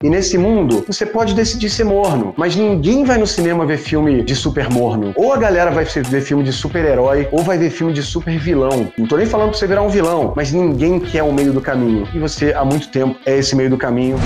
E nesse mundo, você pode decidir ser morno, mas ninguém vai no cinema ver filme de super morno. Ou a galera vai ver filme de super-herói, ou vai ver filme de super vilão. Não tô nem falando pra você virar um vilão, mas ninguém quer o meio do caminho. E você, há muito tempo, é esse meio do caminho.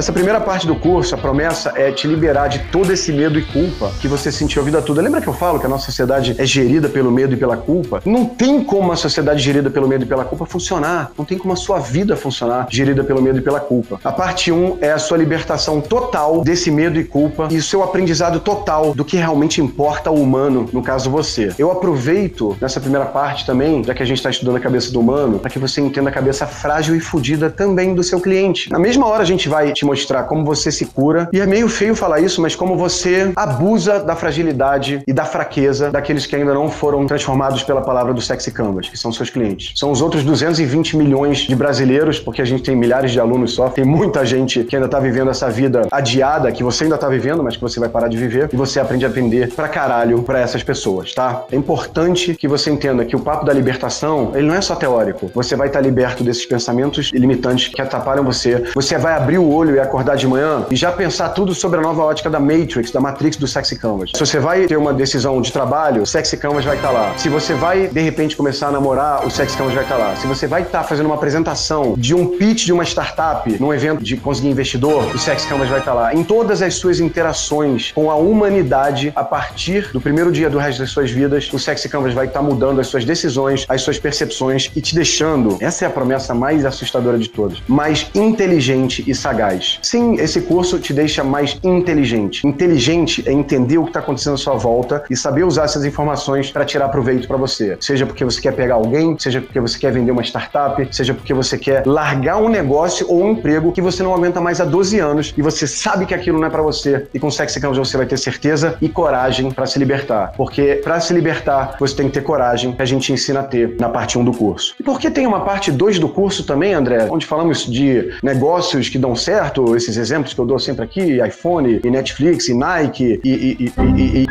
Essa primeira parte do curso, a promessa é te liberar de todo esse medo e culpa que você sentiu a vida toda. Lembra que eu falo que a nossa sociedade é gerida pelo medo e pela culpa? Não tem como a sociedade gerida pelo medo e pela culpa funcionar. Não tem como a sua vida funcionar gerida pelo medo e pela culpa. A parte 1 é a sua libertação total desse medo e culpa e o seu aprendizado total do que realmente importa ao humano, no caso você. Eu aproveito nessa primeira parte também, já que a gente está estudando a cabeça do humano, para que você entenda a cabeça frágil e fodida também do seu cliente. Na mesma hora a gente vai te mostrar como você se cura. E é meio feio falar isso, mas como você abusa da fragilidade e da fraqueza daqueles que ainda não foram transformados pela palavra do Sexy Canvas, que são seus clientes. São os outros 220 milhões de brasileiros, porque a gente tem milhares de alunos só, tem muita gente que ainda tá vivendo essa vida adiada, que você ainda tá vivendo, mas que você vai parar de viver, e você aprende a vender pra caralho pra essas pessoas, tá? É importante que você entenda que o papo da libertação, ele não é só teórico. Você vai estar tá liberto desses pensamentos limitantes que atrapalham você. Você vai abrir o olho olho acordar de manhã e já pensar tudo sobre a nova ótica da Matrix, da Matrix do Sexy Canvas. Se você vai ter uma decisão de trabalho, o Sexy Canvas vai estar tá lá. Se você vai, de repente, começar a namorar, o Sexy Canvas vai estar tá lá. Se você vai estar tá fazendo uma apresentação de um pitch de uma startup num evento de conseguir investidor, o Sexy Canvas vai estar lá. Em todas as suas interações com a humanidade, a partir do primeiro dia do resto das suas vidas, o Sexy Canvas vai estar mudando as suas decisões, as suas percepções e te deixando, essa é a promessa mais assustadora de todas, mais inteligente e sagaz. Sim, esse curso te deixa mais inteligente. Inteligente é entender o que está acontecendo à sua volta e saber usar essas informações para tirar proveito para você. Seja porque você quer pegar alguém, seja porque você quer vender uma startup, seja porque você quer largar um negócio ou um emprego que você não aguenta mais há 12 anos e você sabe que aquilo não é para você e com Sexy Canvas você vai ter certeza e coragem para se libertar. Porque para se libertar, você tem que ter coragem que a gente ensina a ter na parte 1 do curso. E por que tem uma parte 2 do curso também, André, onde falamos de negócios que dão certo? Certo? Esses exemplos que eu dou sempre aqui, iPhone, e Netflix, e Nike, e, e, e, e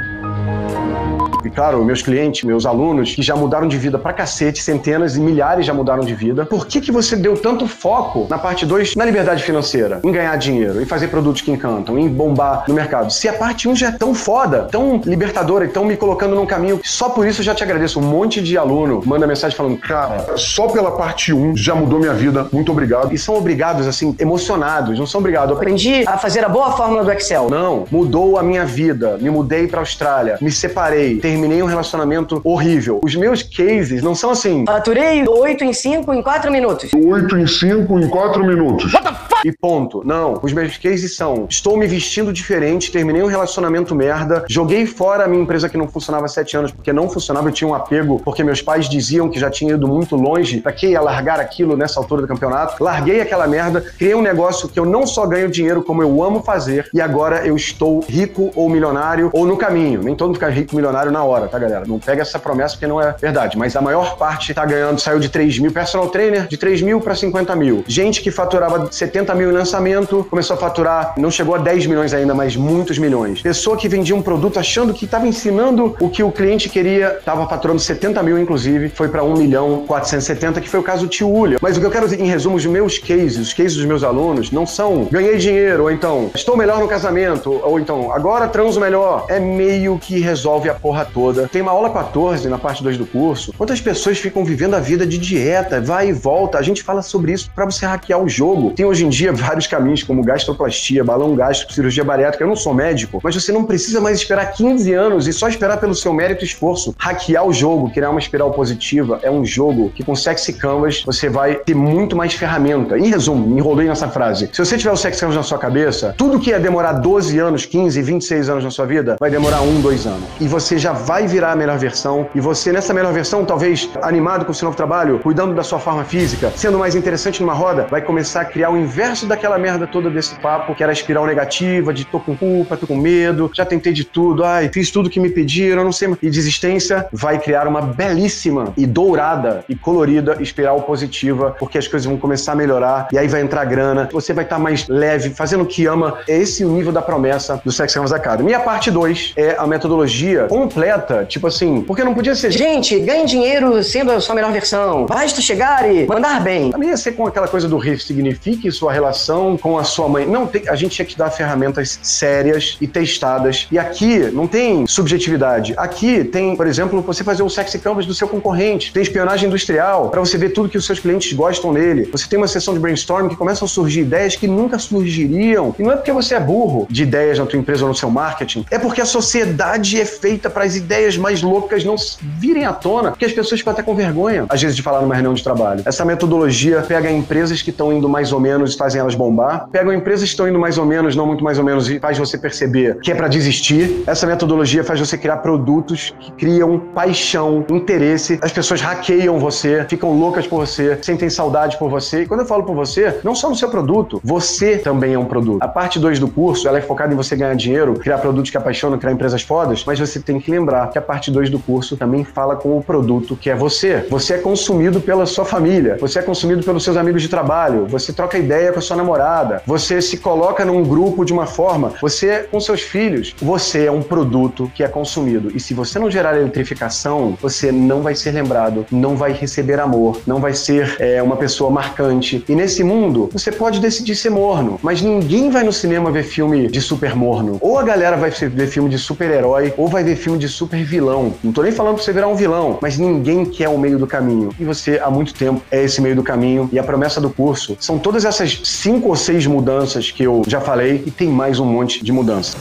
e claro, meus clientes, meus alunos, que já mudaram de vida pra cacete, centenas e milhares já mudaram de vida. Por que, que você deu tanto foco na parte 2 na liberdade financeira, em ganhar dinheiro, em fazer produtos que encantam, em bombar no mercado? Se a parte 1 um já é tão foda, tão libertadora e tão me colocando num caminho, só por isso eu já te agradeço. Um monte de aluno manda mensagem falando, cara, só pela parte 1 um já mudou minha vida, muito obrigado. E são obrigados, assim, emocionados, não são obrigados. Aprendi a fazer a boa fórmula do Excel. Não, mudou a minha vida, me mudei pra Austrália, me separei, terminei um relacionamento horrível. Os meus cases não são assim. Faturei 8 em 5 em 4 minutos. 8 em 5 em 4 minutos. What the? E ponto. Não. Os meus cases são: estou me vestindo diferente, terminei um relacionamento merda, joguei fora a minha empresa que não funcionava há 7 anos porque não funcionava, eu tinha um apego, porque meus pais diziam que já tinha ido muito longe. Pra que ia largar aquilo nessa altura do campeonato? Larguei aquela merda, criei um negócio que eu não só ganho dinheiro como eu amo fazer e agora eu estou rico ou milionário ou no caminho. Nem todo mundo fica rico milionário na hora, tá? galera? Não pega essa promessa porque não é verdade. Mas a maior parte tá ganhando, saiu de 3 mil, personal trainer de 3 mil para 50 mil. Gente que faturava 70 mil em lançamento, começou a faturar, não chegou a 10 milhões ainda, mas muitos milhões. Pessoa que vendia um produto achando que estava ensinando o que o cliente queria, estava faturando 70 mil, inclusive, foi para 1 milhão 470, que foi o caso do tio. Mas o que eu quero dizer, em resumo, os meus cases, os cases dos meus alunos, não são ganhei dinheiro, ou então estou melhor no casamento, ou então agora transo melhor. É meio que resolve a porra toda tem uma aula 14 na parte 2 do curso. Quantas pessoas ficam vivendo a vida de dieta, vai e volta? A gente fala sobre isso para você hackear o jogo. Tem hoje em dia vários caminhos, como gastroplastia, balão gástrico, cirurgia bariátrica. Eu não sou médico, mas você não precisa mais esperar 15 anos e só esperar pelo seu mérito e esforço. Hackear o jogo, criar uma espiral positiva, é um jogo que com Sexy Canvas você vai ter muito mais ferramenta. Em resumo, me enrolei nessa frase. Se você tiver o Sexy Canvas na sua cabeça, tudo que ia demorar 12 anos, 15, 26 anos na sua vida, vai demorar 1, 2 anos. E você já vai virar virar a melhor versão e você, nessa melhor versão, talvez animado com o seu novo trabalho, cuidando da sua forma física, sendo mais interessante numa roda, vai começar a criar o inverso daquela merda toda desse papo, que era a espiral negativa, de tô com culpa, tô com medo, já tentei de tudo, ai, fiz tudo que me pediram, não sei. E desistência vai criar uma belíssima e dourada e colorida espiral positiva, porque as coisas vão começar a melhorar e aí vai entrar grana, você vai estar tá mais leve, fazendo o que ama. É esse o nível da promessa do Sex Canvas Academy. E a parte 2 é a metodologia completa tipo assim, porque não podia ser. Gente, ganhe dinheiro sendo a sua melhor versão. Basta chegar e mandar bem. Também ia ser com aquela coisa do riff, signifique sua relação com a sua mãe. Não, tem, a gente tinha que dar ferramentas sérias e testadas. E aqui não tem subjetividade. Aqui tem, por exemplo, você fazer um sexy canvas do seu concorrente. Tem espionagem industrial para você ver tudo que os seus clientes gostam nele. Você tem uma sessão de brainstorming que começam a surgir ideias que nunca surgiriam. E não é porque você é burro de ideias na tua empresa ou no seu marketing, é porque a sociedade é feita para as ideias mais loucas não virem à tona, porque as pessoas ficam até com vergonha, às vezes, de falar numa reunião de trabalho. Essa metodologia pega empresas que estão indo mais ou menos e fazem elas bombar, pega empresas que estão indo mais ou menos, não muito mais ou menos, e faz você perceber que é para desistir. Essa metodologia faz você criar produtos que criam paixão, interesse. As pessoas hackeiam você, ficam loucas por você, sentem saudade por você. E quando eu falo por você, não só no seu produto, você também é um produto. A parte 2 do curso, ela é focada em você ganhar dinheiro, criar produtos que apaixonam, criar empresas fodas, mas você tem que lembrar que a parte 2 do curso também fala com o produto que é você. Você é consumido pela sua família, você é consumido pelos seus amigos de trabalho, você troca ideia com a sua namorada, você se coloca num grupo de uma forma, você com seus filhos, você é um produto que é consumido. E se você não gerar eletrificação, você não vai ser lembrado, não vai receber amor, não vai ser é, uma pessoa marcante. E nesse mundo, você pode decidir ser morno, mas ninguém vai no cinema ver filme de super morno. Ou a galera vai ver filme de super-herói, ou vai ver filme de super vilão. Não tô nem falando pra você virar um vilão, mas ninguém quer o meio do caminho. E você, há muito tempo, é esse meio do caminho. E a promessa do curso são todas essas cinco ou seis mudanças que eu já falei, e tem mais um monte de mudanças.